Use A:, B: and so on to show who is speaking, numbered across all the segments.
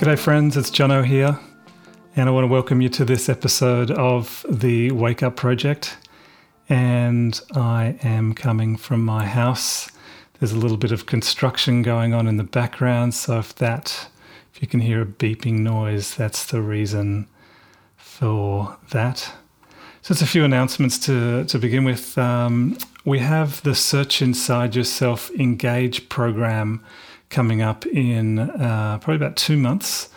A: G'day, friends, it's Jono here, and I want to welcome you to this episode of the Wake Up Project. And I am coming from my house. There's a little bit of construction going on in the background, so if that, if you can hear a beeping noise, that's the reason for that. So, it's a few announcements to, to begin with. Um, we have the Search Inside Yourself Engage program coming up in uh, probably about two months,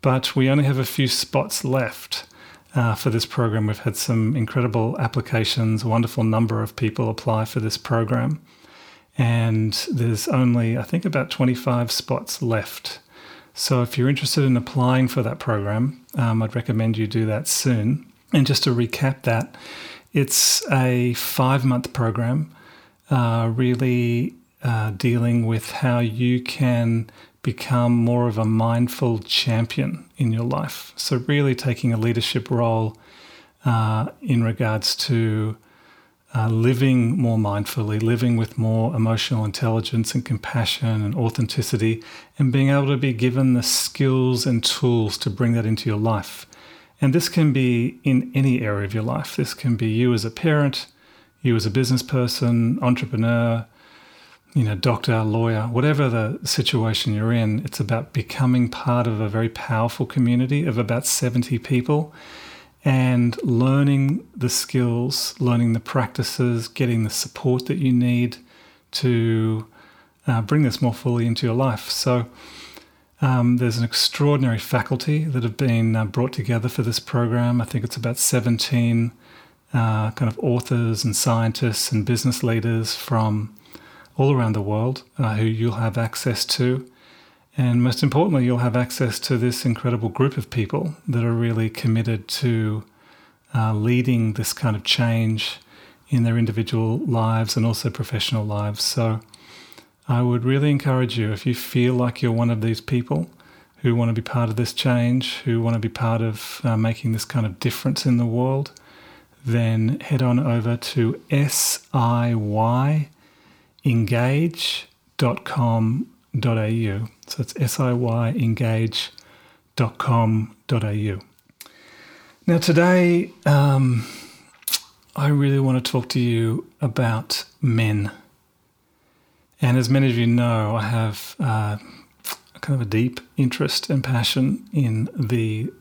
A: but we only have a few spots left. Uh, for this program, we've had some incredible applications, a wonderful number of people apply for this program. And there's only, I think, about 25 spots left. So if you're interested in applying for that program, um, I'd recommend you do that soon. And just to recap that, it's a five month program, uh, really uh, dealing with how you can become more of a mindful champion in your life. So, really taking a leadership role uh, in regards to uh, living more mindfully, living with more emotional intelligence and compassion and authenticity, and being able to be given the skills and tools to bring that into your life. And this can be in any area of your life. This can be you as a parent, you as a business person, entrepreneur, you know, doctor, lawyer, whatever the situation you're in, it's about becoming part of a very powerful community of about 70 people and learning the skills, learning the practices, getting the support that you need to uh, bring this more fully into your life. So, um, there's an extraordinary faculty that have been uh, brought together for this program. I think it's about 17 uh, kind of authors and scientists and business leaders from all around the world uh, who you'll have access to. And most importantly, you'll have access to this incredible group of people that are really committed to uh, leading this kind of change in their individual lives and also professional lives. So I would really encourage you if you feel like you're one of these people who want to be part of this change, who want to be part of uh, making this kind of difference in the world, then head on over to SIY engage.com.au. So it's engage.com.au. Now, today, um, I really want to talk to you about men. And as many of you know, I have uh, kind of a deep interest and passion in the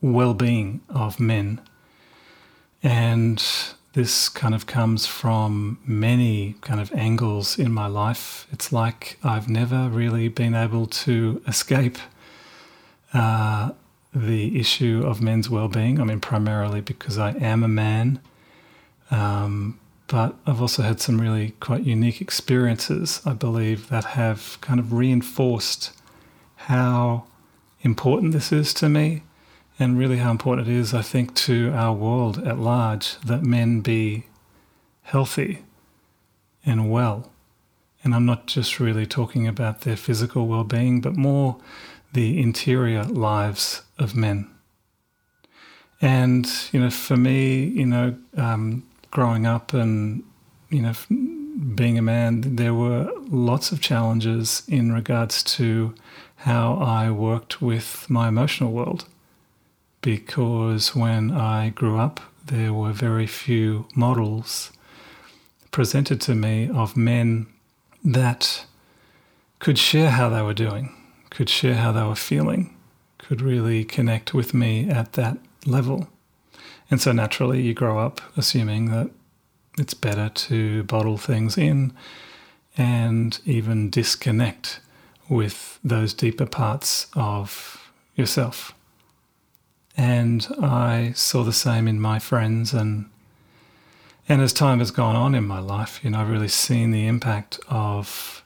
A: well being of men. And this kind of comes from many kind of angles in my life. It's like I've never really been able to escape uh, the issue of men's well-being. I mean, primarily because I am a man, um, but I've also had some really quite unique experiences. I believe that have kind of reinforced how important this is to me and really how important it is, I think, to our world at large that men be healthy and well. And I'm not just really talking about their physical well being, but more the interior lives of men. And, you know, for me, you know, um, growing up and, you know, being a man, there were lots of challenges in regards to how I worked with my emotional world because when I grew up, there were very few models presented to me of men that could share how they were doing, could share how they were feeling, could really connect with me at that level. And so naturally, you grow up assuming that it's better to bottle things in and even disconnect with those deeper parts of yourself. And I saw the same in my friends and and as time has gone on in my life, you know, I've really seen the impact of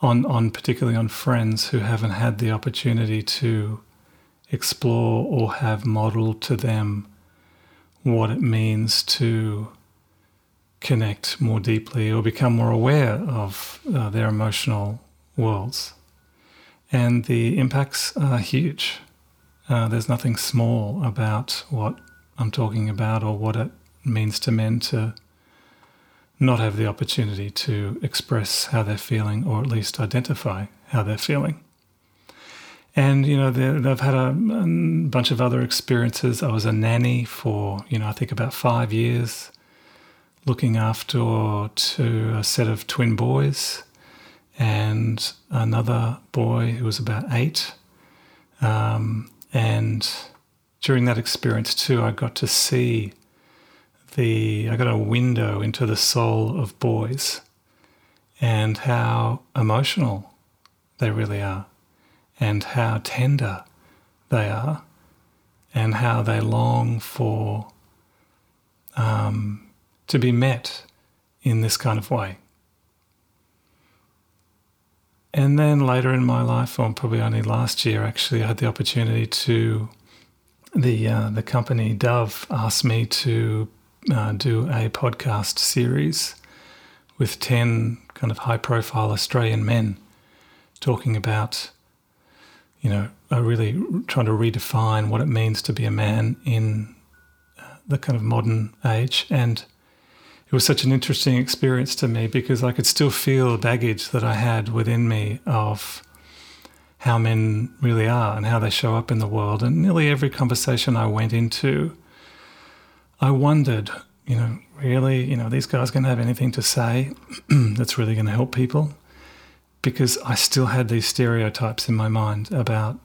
A: on on particularly on friends who haven't had the opportunity to explore or have modeled to them what it means to connect more deeply or become more aware of uh, their emotional worlds. And the impacts are huge. Uh, there's nothing small about what I'm talking about or what it means to men to not have the opportunity to express how they're feeling or at least identify how they're feeling. And, you know, they've had a, a, bunch of other experiences. I was a nanny for, you know, I think about five years, looking after to a set of twin boys and another boy who was about eight. Um, and during that experience, too, I got to see the, I got a window into the soul of boys and how emotional they really are and how tender they are and how they long for um, to be met in this kind of way. And then later in my life, or probably only last year, actually, I had the opportunity to the uh, the company Dove asked me to uh, do a podcast series with ten kind of high profile Australian men talking about you know, really trying to redefine what it means to be a man in uh, the kind of modern age. And it was such an interesting experience to me because I could still feel the baggage that I had within me of how men really are and how they show up in the world. And nearly every conversation I went into, I wondered, you know, really, you know, these guys going to have anything to say that's really going to help people? because I still had these stereotypes in my mind about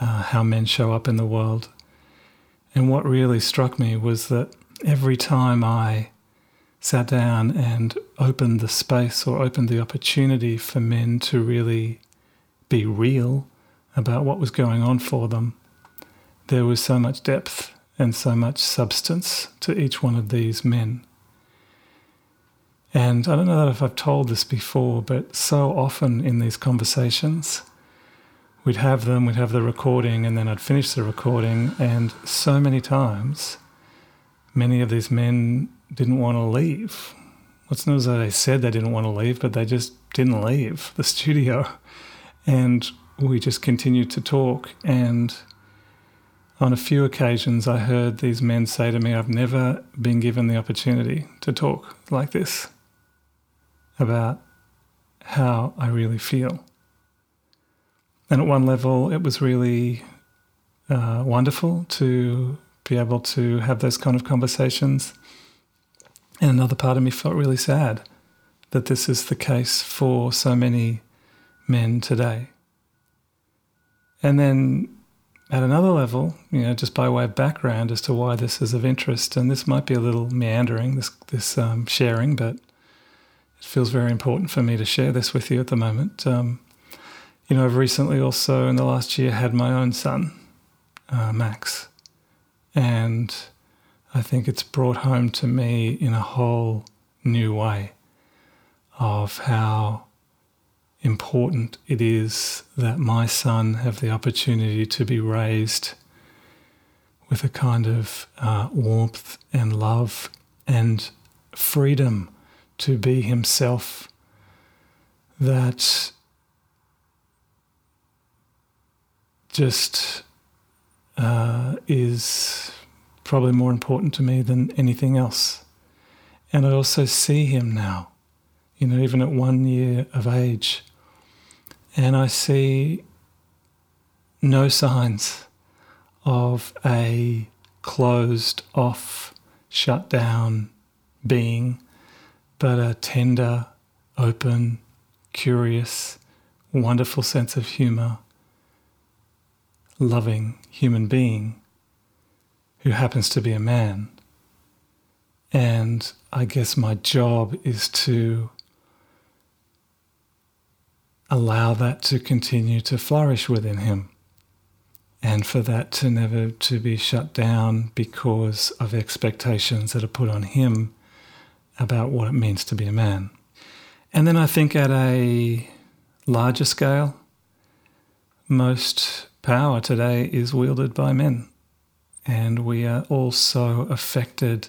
A: uh, how men show up in the world. And what really struck me was that every time I sat down and opened the space or opened the opportunity for men to really be real about what was going on for them, there was so much depth and so much substance to each one of these men. And I don't know if I've told this before, but so often in these conversations, we'd have them, we'd have the recording, and then I'd finish the recording. And so many times, many of these men didn't want to leave. It's not though they said they didn't want to leave, but they just didn't leave the studio. And we just continued to talk. And on a few occasions, I heard these men say to me, I've never been given the opportunity to talk like this about how I really feel. And at one level, it was really uh, wonderful to be able to have those kind of conversations. And another part of me felt really sad that this is the case for so many men today. And then at another level, you know, just by way of background as to why this is of interest, and this might be a little meandering, this this um, sharing, but it feels very important for me to share this with you at the moment. Um, you know, I've recently also in the last year had my own son, uh, Max, and I think it's brought home to me in a whole new way of how important it is that my son have the opportunity to be raised with a kind of uh, warmth and love and freedom to be himself that just uh, is probably more important to me than anything else. And I also see him now, you know, even at one year of age. And I see no signs of a closed off, shut down being but a tender, open, curious, wonderful sense of humour, loving human being who happens to be a man. And I guess my job is to allow that to continue to flourish within him and for that to never to be shut down because of expectations that are put on him about what it means to be a man. And then I think at a larger scale, most power today is wielded by men. And we are also affected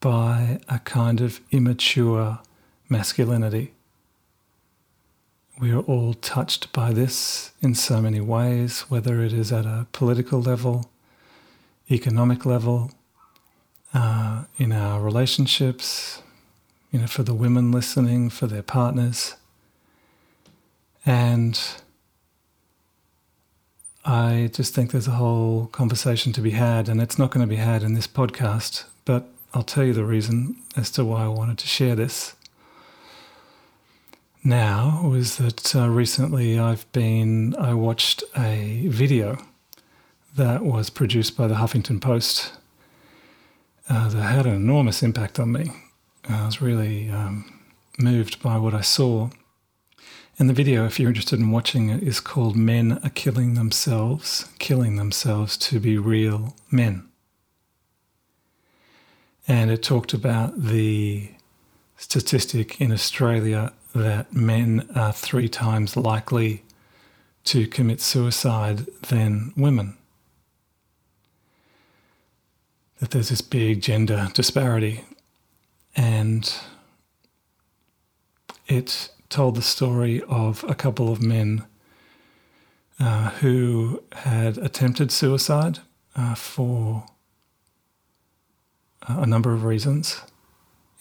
A: by a kind of immature masculinity. We are all touched by this in so many ways, whether it is at a political level, economic level, uh, in our relationships, you know, for the women listening, for their partners. And I just think there's a whole conversation to be had, and it's not going to be had in this podcast, but I'll tell you the reason as to why I wanted to share this. Now was that uh, recently I've been, I watched a video that was produced by the Huffington Post uh, that had an enormous impact on me. I was really um, moved by what I saw. And the video, if you're interested in watching it, is called Men Are Killing Themselves, Killing Themselves to Be Real Men. And it talked about the statistic in Australia that men are three times likely to commit suicide than women. That there's this big gender disparity. And it told the story of a couple of men uh, who had attempted suicide uh, for a number of reasons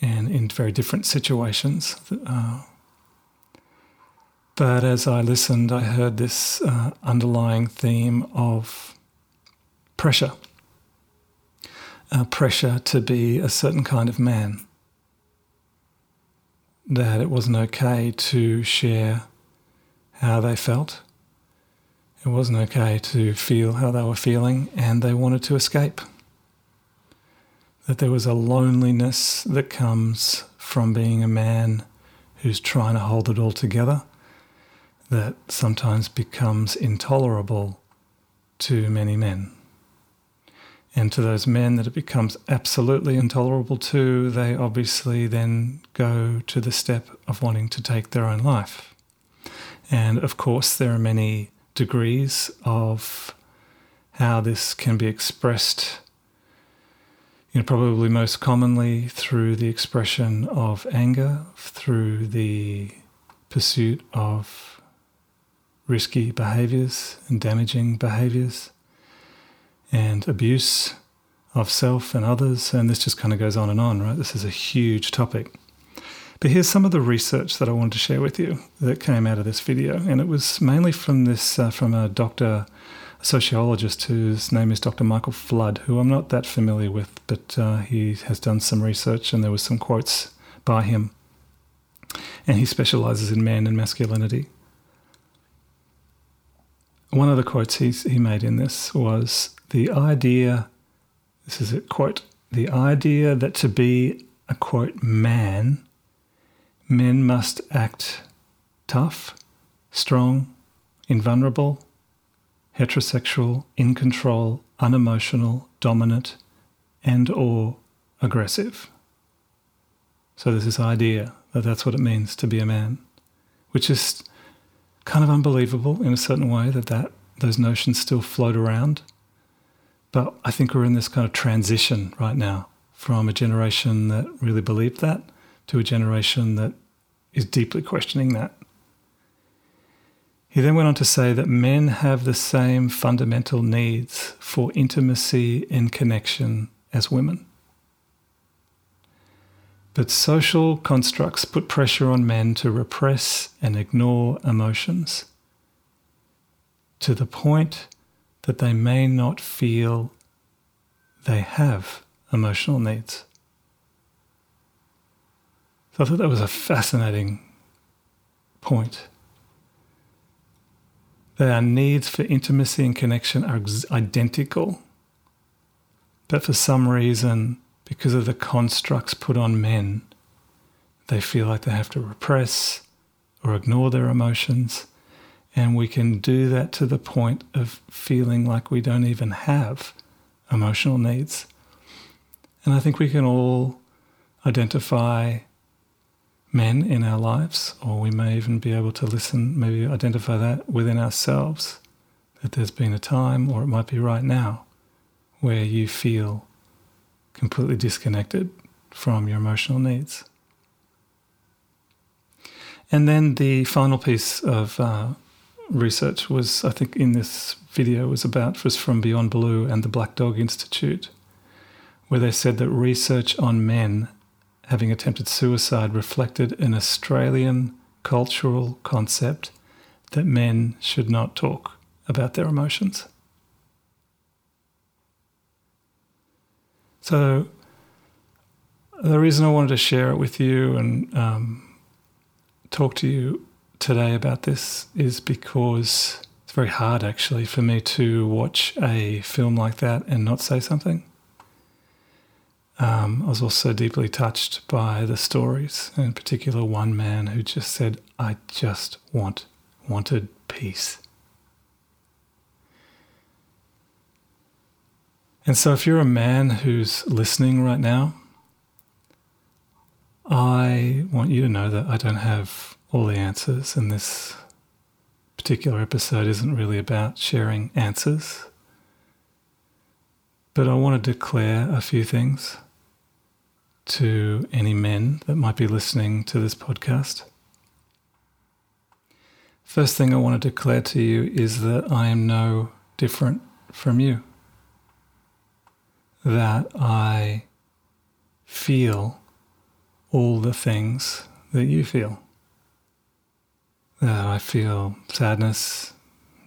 A: and in very different situations. Uh, but as I listened, I heard this uh, underlying theme of pressure uh, pressure to be a certain kind of man that it wasn't okay to share how they felt. It wasn't okay to feel how they were feeling, and they wanted to escape. That there was a loneliness that comes from being a man who's trying to hold it all together that sometimes becomes intolerable to many men. And to those men that it becomes absolutely intolerable to, they obviously then go to the step of wanting to take their own life. And of course, there are many degrees of how this can be expressed. You know, probably most commonly through the expression of anger, through the pursuit of risky behaviors and damaging behaviors and abuse of self and others. And this just kind of goes on and on, right? This is a huge topic. But here's some of the research that I wanted to share with you that came out of this video. And it was mainly from this, uh, from a doctor, a sociologist whose name is Dr. Michael Flood, who I'm not that familiar with, but uh, he has done some research and there was some quotes by him. And he specializes in men and masculinity. One of the quotes he, he made in this was the idea, this is a quote, the idea that to be a quote man, men must act tough, strong, invulnerable, heterosexual, in control, unemotional, dominant, and or aggressive. So there's this idea that that's what it means to be a man, which is kind of unbelievable in a certain way that, that those notions still float around. But I think we're in this kind of transition right now from a generation that really believed that to a generation that is deeply questioning that. He then went on to say that men have the same fundamental needs for intimacy and connection as women. But social constructs put pressure on men to repress and ignore emotions to the point that they may not feel they have emotional needs. So I thought that was a fascinating point. That our needs for intimacy and connection are identical, but for some reason, because of the constructs put on men, they feel like they have to repress or ignore their emotions and we can do that to the point of feeling like we don't even have emotional needs. And I think we can all identify men in our lives, or we may even be able to listen, maybe identify that within ourselves, that there's been a time, or it might be right now, where you feel completely disconnected from your emotional needs. And then the final piece of uh, research was, I think, in this video was about was from Beyond Blue and the Black Dog Institute, where they said that research on men having attempted suicide reflected an Australian cultural concept that men should not talk about their emotions. So, the reason I wanted to share it with you and um, talk to you today about this is because it's very hard actually for me to watch a film like that and not say something. Um, I was also deeply touched by the stories, in particular one man who just said, "I just want wanted peace." And so, if you're a man who's listening right now, I want you to know that I don't have all the answers, and this particular episode isn't really about sharing answers. But I want to declare a few things to any men that might be listening to this podcast. First thing I want to declare to you is that I am no different from you. That I feel all the things that you feel. That I feel sadness,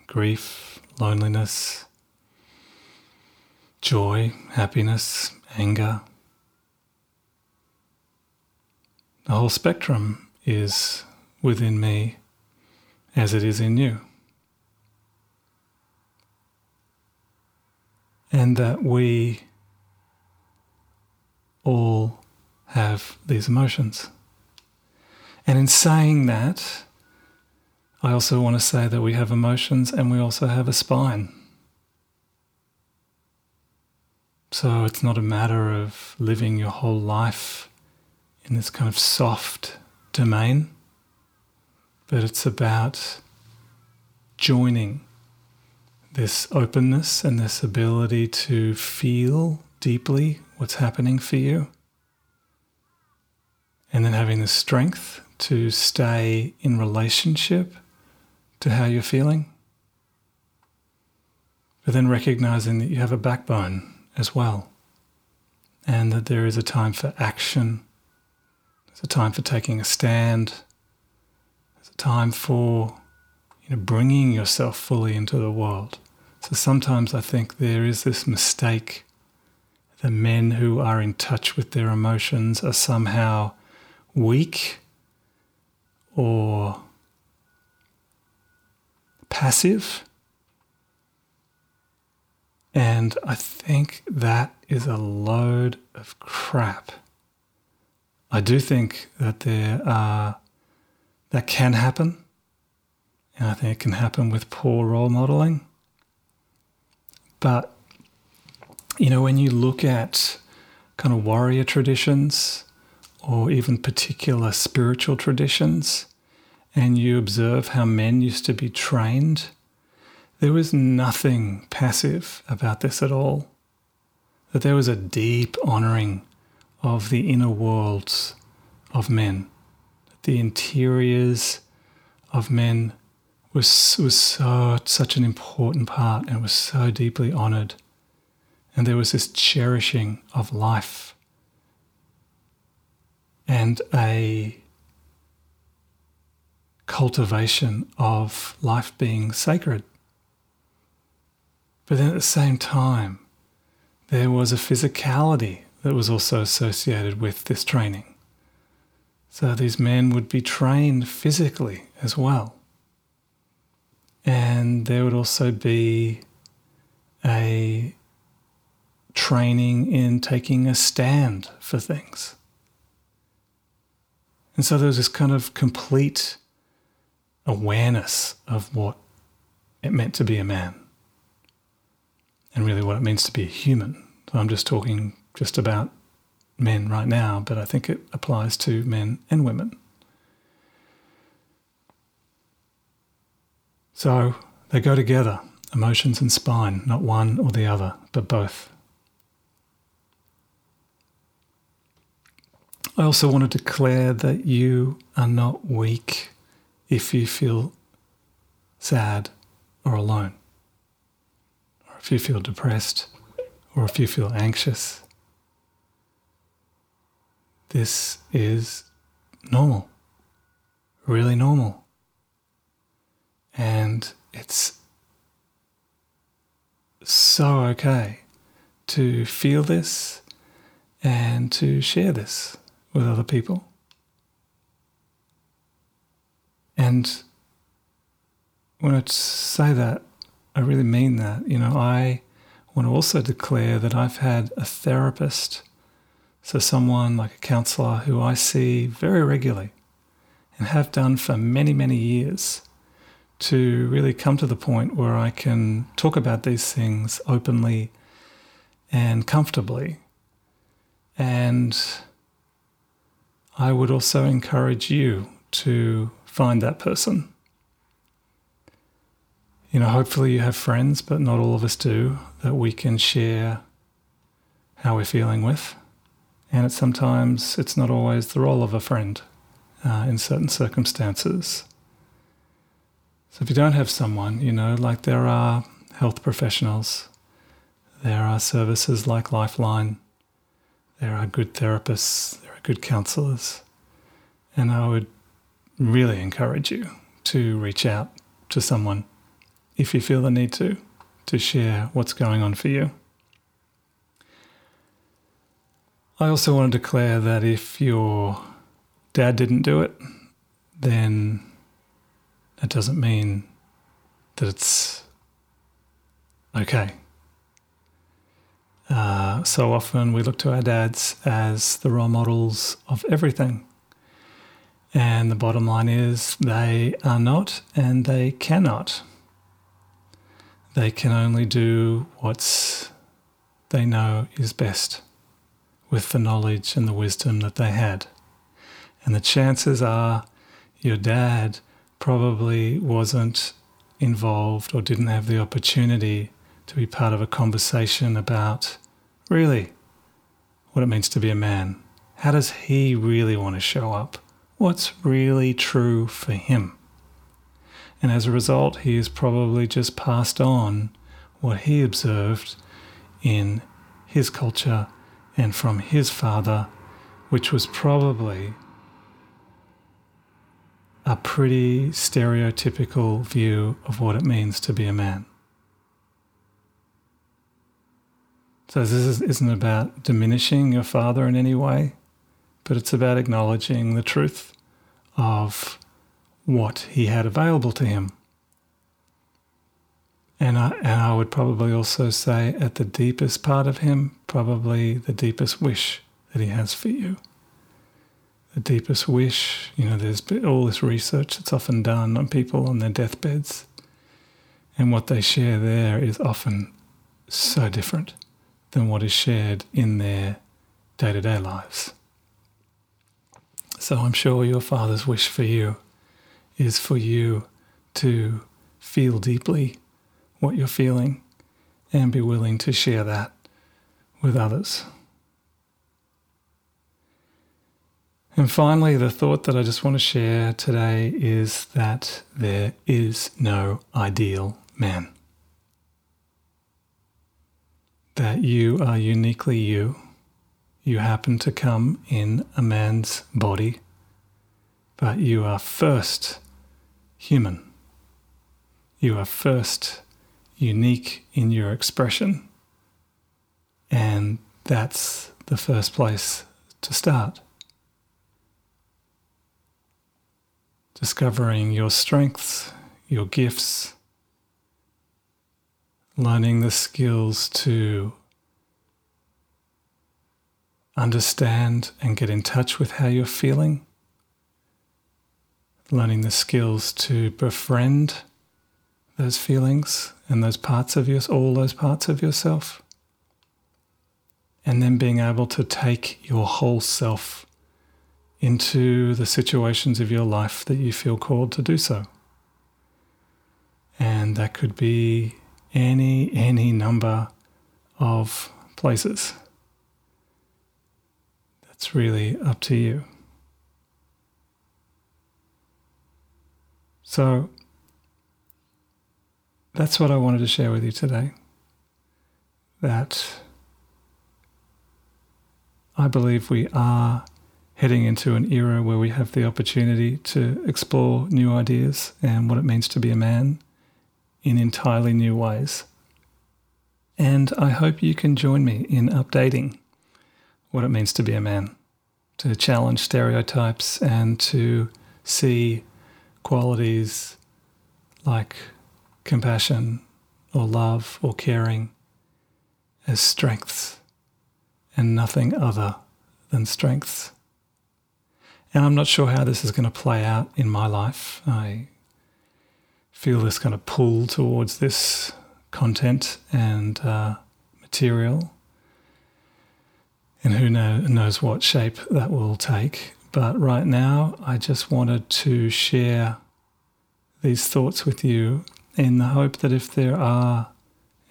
A: grief, loneliness, joy, happiness, anger, The whole spectrum is within me as it is in you. And that we all have these emotions. And in saying that, I also want to say that we have emotions and we also have a spine. So it's not a matter of living your whole life in this kind of soft domain, but it's about joining this openness and this ability to feel deeply what's happening for you. And then having the strength to stay in relationship to how you're feeling. But then recognizing that you have a backbone as well. And that there is a time for action it's a time for taking a stand. It's a time for you know, bringing yourself fully into the world. So sometimes I think there is this mistake that men who are in touch with their emotions are somehow weak or passive. And I think that is a load of crap. I do think that there are that can happen, and I think it can happen with poor role modeling. But you know, when you look at kind of warrior traditions or even particular spiritual traditions, and you observe how men used to be trained, there was nothing passive about this at all. That there was a deep honoring of the inner worlds of men. The interiors of men was, was so, such an important part and was so deeply honored. And there was this cherishing of life and a cultivation of life being sacred. But then at the same time, there was a physicality that was also associated with this training. So these men would be trained physically as well. And there would also be a training in taking a stand for things. And so there was this kind of complete awareness of what it meant to be a man and really what it means to be a human. So I'm just talking just about men right now, but I think it applies to men and women. So they go together, emotions and spine, not one or the other, but both. I also want to declare that you are not weak if you feel sad or alone, or if you feel depressed, or if you feel anxious. This is normal, really normal. And it's so okay to feel this and to share this with other people. And when I say that, I really mean that. You know, I want to also declare that I've had a therapist, so someone like a counselor who I see very regularly and have done for many, many years to really come to the point where I can talk about these things openly and comfortably. And I would also encourage you to find that person. You know, hopefully you have friends, but not all of us do, that we can share how we're feeling with. And it's sometimes it's not always the role of a friend uh, in certain circumstances. So if you don't have someone, you know, like there are health professionals, there are services like Lifeline, there are good therapists, there are good counselors. And I would really encourage you to reach out to someone if you feel the need to, to share what's going on for you. I also want to declare that if your dad didn't do it, then it doesn't mean that it's okay. Uh, so often we look to our dads as the role models of everything. And the bottom line is they are not and they cannot. They can only do what they know is best with the knowledge and the wisdom that they had. And the chances are your dad probably wasn't involved or didn't have the opportunity to be part of a conversation about really what it means to be a man. How does he really want to show up? What's really true for him? And as a result, he has probably just passed on what he observed in his culture and from his father, which was probably a pretty stereotypical view of what it means to be a man. So, this isn't about diminishing your father in any way, but it's about acknowledging the truth of what he had available to him. And I, and I would probably also say, at the deepest part of him, probably the deepest wish that he has for you the deepest wish. You know, there's all this research that's often done on people on their deathbeds, and what they share there is often so different than what is shared in their day to day lives. So I'm sure your Father's wish for you is for you to feel deeply what you're feeling and be willing to share that with others. And finally, the thought that I just want to share today is that there is no ideal man. That you are uniquely you. You happen to come in a man's body, but you are first human. You are first unique in your expression. And that's the first place to start. discovering your strengths, your gifts, learning the skills to understand and get in touch with how you're feeling, learning the skills to befriend those feelings and those parts of yours, all those parts of yourself, and then being able to take your whole self into the situations of your life that you feel called to do so. And that could be any any number of places. That's really up to you. So that's what I wanted to share with you today. That I believe we are heading into an era where we have the opportunity to explore new ideas and what it means to be a man in entirely new ways. And I hope you can join me in updating what it means to be a man, to challenge stereotypes and to see qualities like compassion or love or caring as strengths and nothing other than strengths. And I'm not sure how this is going to play out in my life. I feel this kind of pull towards this content and uh, material. And who know, knows what shape that will take. But right now, I just wanted to share these thoughts with you in the hope that if there are,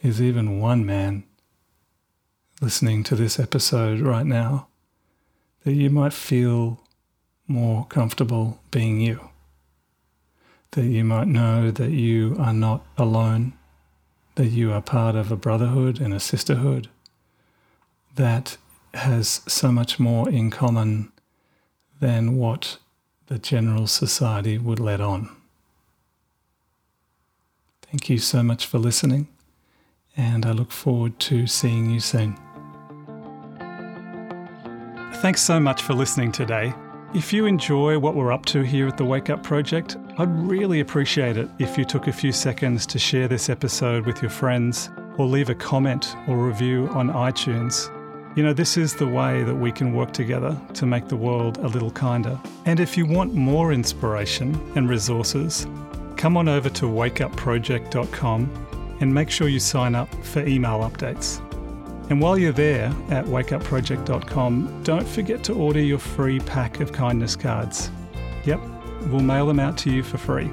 A: is even one man listening to this episode right now, that you might feel more comfortable being you. That you might know that you are not alone, that you are part of a brotherhood and a sisterhood that has so much more in common than what the general society would let on. Thank you so much for listening, and I look forward to seeing you soon. Thanks so much for listening today. If you enjoy what we're up to here at the Wake Up Project, I'd really appreciate it if you took a few seconds to share this episode with your friends or leave a comment or review on iTunes. You know, this is the way that we can work together to make the world a little kinder. And if you want more inspiration and resources, come on over to wakeupproject.com and make sure you sign up for email updates. And while you're there at wakeupproject.com, don't forget to order your free pack of kindness cards. Yep, we'll mail them out to you for free.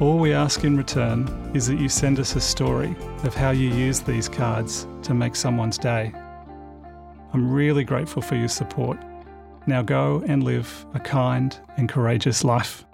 A: All we ask in return is that you send us a story of how you use these cards to make someone's day. I'm really grateful for your support. Now go and live a kind and courageous life.